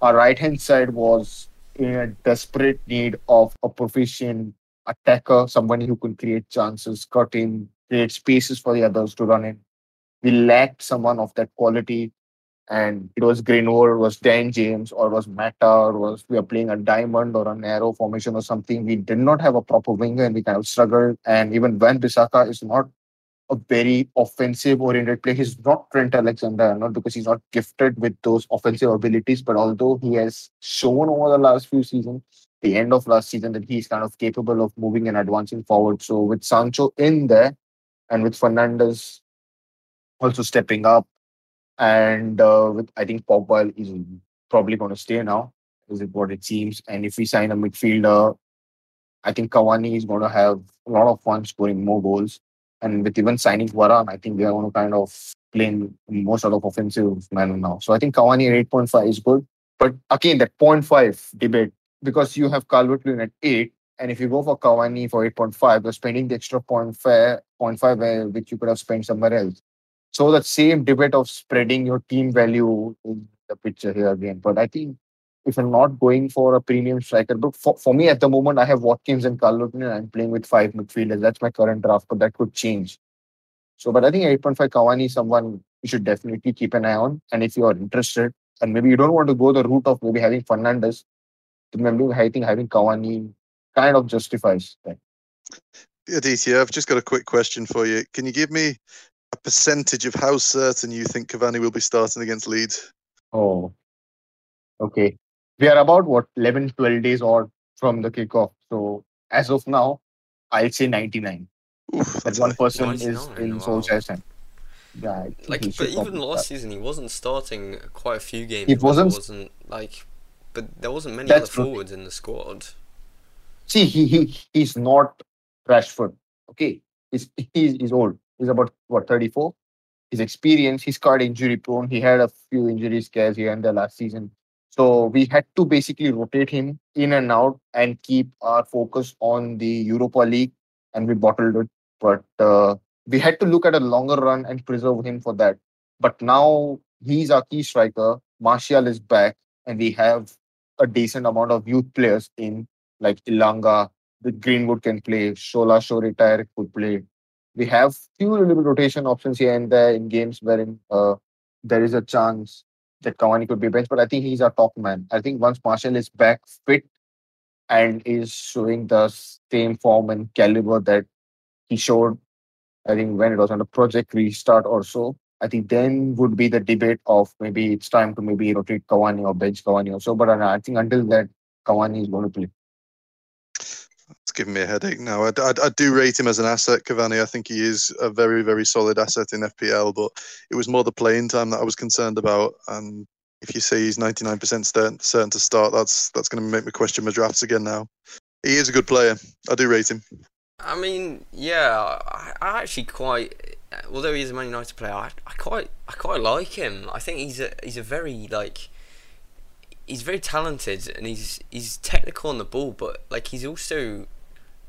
[SPEAKER 3] our right hand side was in a desperate need of a proficient attacker, somebody who can create chances, cut in, create spaces for the others to run in. We lacked someone of that quality. And it was Greenwood, was Dan James, or was Mata, or was we are playing a diamond or a narrow formation or something. We did not have a proper winger and we kind of struggled. And even when Bissaka is not a very offensive oriented player. He's not Trent Alexander, not because he's not gifted with those offensive abilities, but although he has shown over the last few seasons, the end of last season, that he's kind of capable of moving and advancing forward. So with Sancho in there and with Fernandes also stepping up, and uh, with I think Pogba is probably going to stay now, is it what it seems. And if we sign a midfielder, I think Cavani is going to have a lot of fun scoring more goals. And with even signing Varane, I think they are going to kind of play more sort of offensive manner now. So I think Cavani at 8.5 is good. But again, that 0.5 debate, because you have Calvert Lewin at 8, and if you go for Cavani for 8.5, you're spending the extra 0.5, 0.5 uh, which you could have spent somewhere else. So that same debate of spreading your team value in the picture here again. But I think if I'm not going for a premium striker, but for, for me at the moment, I have Watkins and Calvert and I'm playing with five midfielders. That's my current draft, but that could change. So, but I think 8.5 Cavani is someone you should definitely keep an eye on. And if you are interested, and maybe you don't want to go the route of maybe having Fernandes, remember, I think having Cavani kind of justifies that.
[SPEAKER 2] Aditya, I've just got a quick question for you. Can you give me a percentage of how certain you think Cavani will be starting against Leeds?
[SPEAKER 3] Oh, okay. We are about what 11, 12 days odd from the kickoff. So as of now, I'll say 99.
[SPEAKER 2] Oof,
[SPEAKER 3] That
[SPEAKER 2] that's
[SPEAKER 3] one
[SPEAKER 2] high.
[SPEAKER 3] person is
[SPEAKER 1] 99,
[SPEAKER 3] in
[SPEAKER 1] wow.
[SPEAKER 3] Solskjaer's hand. Yeah,
[SPEAKER 1] Like, but even last
[SPEAKER 3] start.
[SPEAKER 1] season, he wasn't starting quite a few games.
[SPEAKER 3] He wasn't-
[SPEAKER 1] wasn't like, but there wasn't many
[SPEAKER 3] That's
[SPEAKER 1] other
[SPEAKER 3] true.
[SPEAKER 1] forwards in the squad.
[SPEAKER 3] See, he, he he's not Rashford. Okay, he's he's, he's old. He's about what 34. His experience, he's quite injury prone. He had a few injury scares here and there last season. So we had to basically rotate him in and out and keep our focus on the Europa League, and we bottled it. But uh, we had to look at a longer run and preserve him for that. But now he's our key striker. Martial is back, and we have a decent amount of youth players in like Elanga, the Greenwood can play, Shola Shoretire could play. We have few little bit rotation options here and there in games wherein uh, there is a chance that Cavani could be benched, but I think he's our top man. I think once Martial is back fit and is showing the same form and caliber that he showed, I think when it was on a project restart or so, I think then would be the debate of maybe it's time to maybe rotate Cavani or bench Cavani or so. But I think until that, Cavani is going to play.
[SPEAKER 2] It's giving me a headache now. I, I, I do rate him as an asset, Cavani. I think he is a very, very solid asset in FPL, but it was more the playing time that I was concerned about. And if you say he's 99% certain, certain to start, that's that's going to make me question my drafts again now. He is a good player. I do rate him.
[SPEAKER 1] I mean, yeah, I, I actually quite. Although he's a Man United player, I, I quite, I quite like him. I think he's a, he's a very like, he's very talented and he's, he's technical on the ball, but like he's also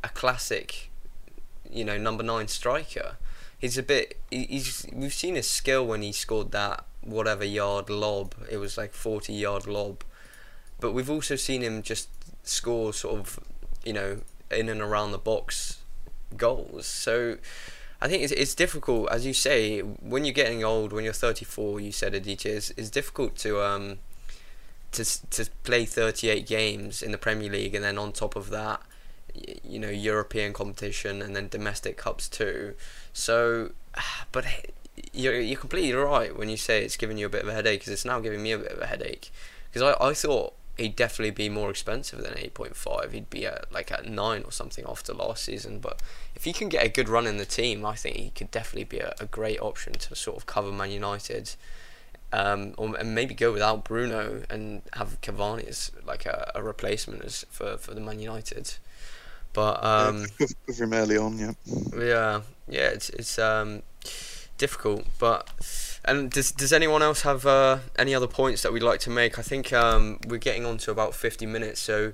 [SPEAKER 1] a classic, you know, number nine striker. he's a bit. He's we've seen his skill when he scored that whatever yard lob. It was like forty yard lob, but we've also seen him just score sort of, you know, in and around the box goals. So. I think it's, it's difficult, as you say, when you're getting old, when you're 34, you said, Aditya, it's, it's difficult to um, to to play 38 games in the Premier League and then on top of that you know European competition and then domestic cups too. So, (sighs) but (sighs) you're you're completely right when you say it's giving you a bit of a headache because it's now giving me a bit of a headache. Because I, I thought he'd definitely be more expensive than 8.5 he'd be at like at 9 or something after last season. But if he can get a good run in the team I think he could definitely be a, a great option to sort of cover Man United. Um, or and maybe go without Bruno and have Cavani as like a, a replacement as for, for the Man United but um, (laughs)
[SPEAKER 2] yeah, cover him early on, yeah.
[SPEAKER 1] Yeah, yeah, it's it's um, difficult, but and does does anyone else have uh, any other points that we'd like to make? I think um, we're getting on to about fifty minutes, so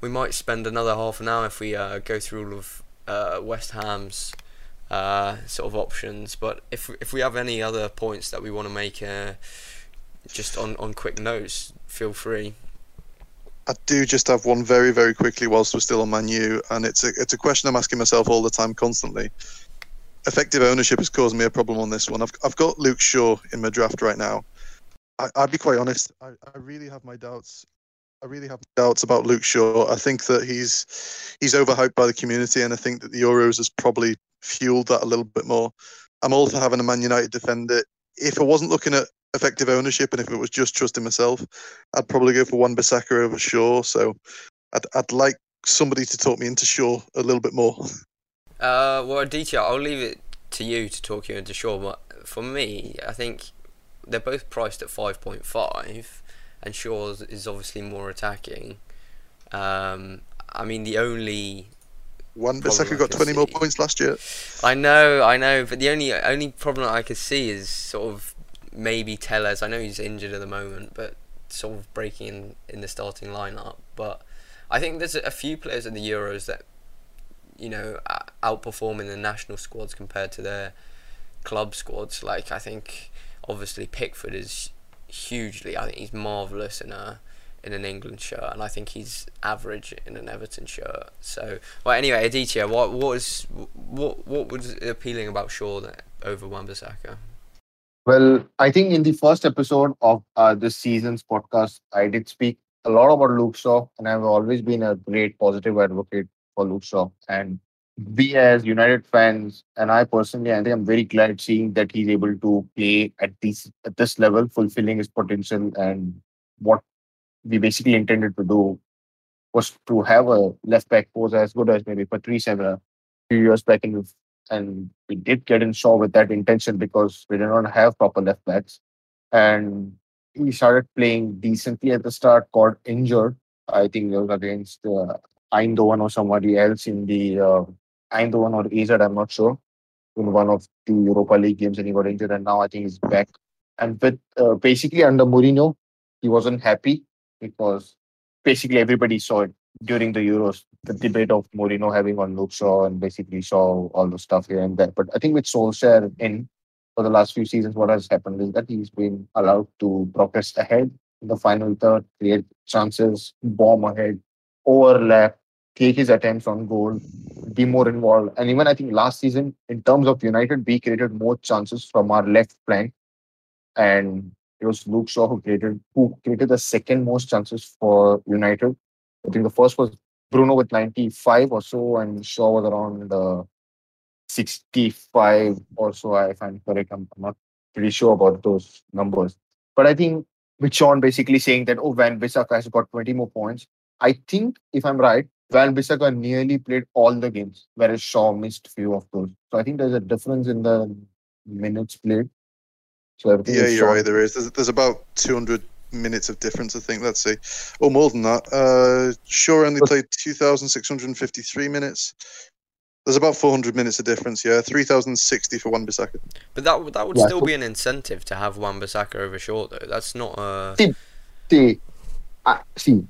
[SPEAKER 1] we might spend another half an hour if we uh, go through all of uh, West Ham's uh, sort of options. But if if we have any other points that we want to make, uh, just on on quick notes, feel free.
[SPEAKER 2] I do just have one very, very quickly whilst we're still on Manu, and it's a it's a question I'm asking myself all the time, constantly. Effective ownership has caused me a problem on this one. I've I've got Luke Shaw in my draft right now. I, I'll be quite honest. I, I really have my doubts. I really have doubts about Luke Shaw. I think that he's he's overhyped by the community, and I think that the Euros has probably fueled that a little bit more. I'm also having a Man United defender. If I wasn't looking at effective ownership, and if it was just trusting myself, I'd probably go for Wan-Bissaka over Shaw. So I'd I'd like somebody to talk me into Shaw a little bit more. (laughs)
[SPEAKER 1] Uh, well, Aditya, I'll leave it to you to talk you into Shaw. But for me, I think they're both priced at five point five, and Shaw is obviously more attacking. Um, I mean, the only
[SPEAKER 2] Wan-Bissaka got 20 see. more points last year.
[SPEAKER 1] I know, I know, but the only only problem I could see is sort of maybe Telles. I know he's injured at the moment, but sort of breaking in, in the starting lineup. But I think there's a few players in the Euros that you know outperforming the national squads compared to their club squads. Like I think obviously Pickford is hugely. I think he's marvelous in a in an England shirt, and I think he's average in an Everton shirt. So, well, anyway, Aditya, what what was what what was appealing about Shaw over Wan-Bissaka?
[SPEAKER 3] Well, I think in the first episode of uh, this season's podcast, I did speak a lot about Luke Shaw, and I've always been a great positive advocate for Luke Shaw. And we as United fans, and I personally, I think I'm very glad seeing that he's able to play at this at this level, fulfilling his potential and what we basically intended to do was to have a left back pose as good as maybe Patrice Evra few years back in and we did get in Shaw with that intention because we did not have proper left backs. And he started playing decently at the start, got injured. I think it was against uh, Eindhoven or somebody else in the uh, Eindhoven or AZ, I'm not sure, in one of the Europa League games, and he got injured. And now I think he's back. And with uh, basically under Mourinho, he wasn't happy because basically everybody saw it during the Euros, the debate of Mourinho having on Luke Shaw and basically Shaw all the stuff here and there. But I think with Solskjaer in for the last few seasons, what has happened is that he's been allowed to progress ahead in the final third, create chances, bomb ahead, overlap, take his attempts on goal, be more involved. And even I think last season, in terms of United, we created more chances from our left flank. And it was Luke Shaw who created who created the second most chances for United I think the first was Bruno with 95 or so, and Shaw was around uh, 65 or so, if I'm correct. I'm, I'm not pretty sure about those numbers. But I think with Sean basically saying that, oh, Wan-Bissaka has got 20 more points. I think, if I'm right, Wan-Bissaka nearly played all the games, whereas Shaw missed few of those. So I think there's a difference in the minutes played.
[SPEAKER 2] So yeah, you're right. There is. There's, there's about 200 minutes of difference, I think. Let's see. Oh, more than that. Uh, Shaw only played 2,653 minutes. There's about 400 minutes of difference, yeah. 3,060 for Wan-Bissaka.
[SPEAKER 1] But that that would yeah, still be an incentive to have Wan-Bissaka over Shaw, though. That's not a.
[SPEAKER 3] See, see, uh, see,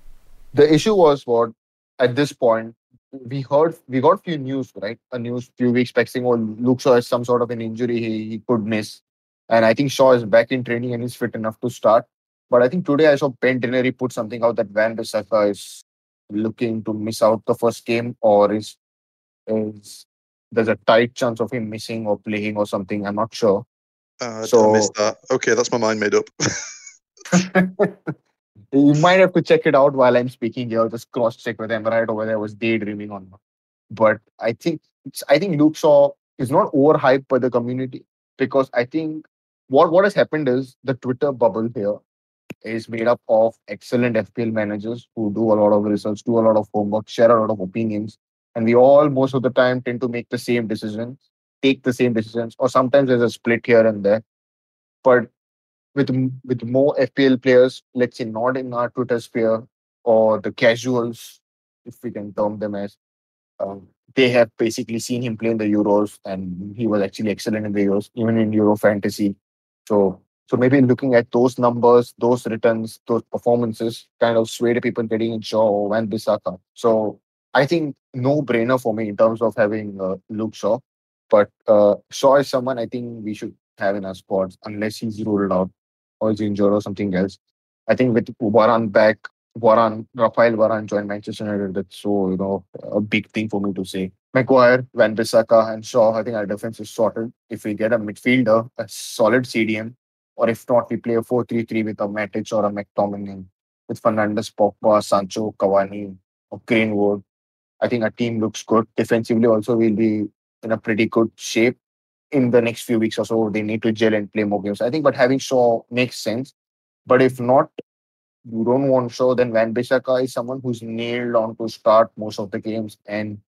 [SPEAKER 3] the issue was what, at this point, we heard we got few news right a news few weeks back saying oh Luke Shaw has some sort of an injury he, he could miss and I think Shaw is back in training and he's fit enough to start but I think today I saw Ben Dinnery put something out that Wan-Bissaka is looking to miss out the first game or is is there's a tight chance of him missing or playing or something I'm not sure
[SPEAKER 2] Uh,
[SPEAKER 3] So-
[SPEAKER 2] I missed that. Okay, that's my mind made up. (laughs)
[SPEAKER 3] you might have to check it out while I'm speaking here. Just cross check with him right over there. I was daydreaming on. But I think it's, I think Luke Shaw is not overhyped by the community because I think what what has happened is the Twitter bubble here is made up of excellent FPL managers who do a lot of research, do a lot of homework, share a lot of opinions, and we all most of the time tend to make the same decisions, take the same decisions, or sometimes there's a split here and there. But with with more FPL players, let's say not in our Twitter sphere or the casuals, if we can term them as, um, they have basically seen him play in the Euros, and he was actually excellent in the Euros, even in Euro Fantasy. So, so maybe looking at those numbers, those returns, those performances, kind of swayed people getting in Shaw or Wan-Bissaka. So, I think no brainer for me in terms of having uh, Luke Shaw. But uh, Shaw is someone I think we should have in our squads unless he's ruled out or is injured or something else. I think with Varane back, Varane, Rafael Varane joined Manchester United. That's so, you know, a big thing for me to say. Maguire, Wan-Bissaka, and Shaw, I think our defense is sorted. If we get a midfielder, a solid CDM, or if not, we play a 4 3 3 with a Matic or a McTominay, with Fernandes, Pogba, Sancho, Cavani, or Greenwood. I think our team looks good. Defensively, also, we'll be in a pretty good shape in the next few weeks or so. They need to gel and play more games. I think, but having Shaw makes sense. But if not, you don't want Shaw, then Wan-Bissaka is someone who's nailed on to start most of the games and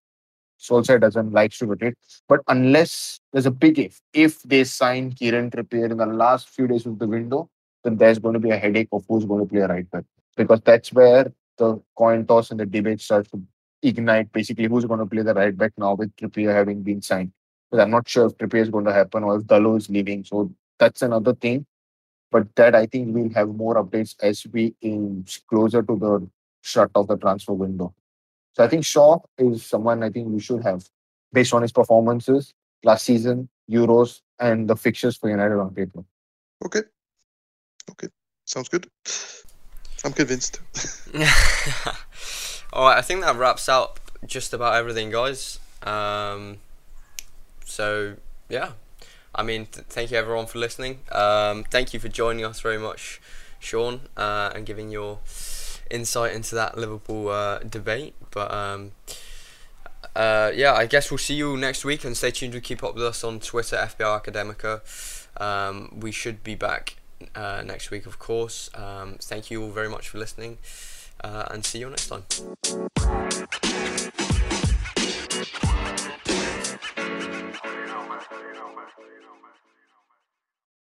[SPEAKER 3] Solskjaer doesn't like to rotate. But unless there's a big if, if they sign Kieran Trippier in the last few days of the window, then there's going to be a headache of who's going to play right back. Because that's where the coin toss and the debate starts to ignite basically who's going to play the right back now with Trippier having been signed. Because I'm not sure if Trippier is going to happen or if Dalot is leaving. So that's another thing. But that I think we'll have more updates as we inch closer to the shut of the transfer window. So I think Shaw is someone I think we should have based on his performances last season, Euros, and the fixtures for United on paper.
[SPEAKER 2] Okay. Okay. Sounds good. I'm convinced. (laughs)
[SPEAKER 1] All right, I think that wraps up just about everything, guys. Um, so yeah, I mean, th- thank you everyone for listening. Um, thank you for joining us very much, Sean, uh, and giving your insight into that Liverpool uh, debate. But um, uh, yeah, I guess we'll see you next week, and stay tuned to keep up with us on Twitter, FBR Academica. Um, we should be back uh, next week, of course. Um, thank you all very much for listening, uh, and see you next time.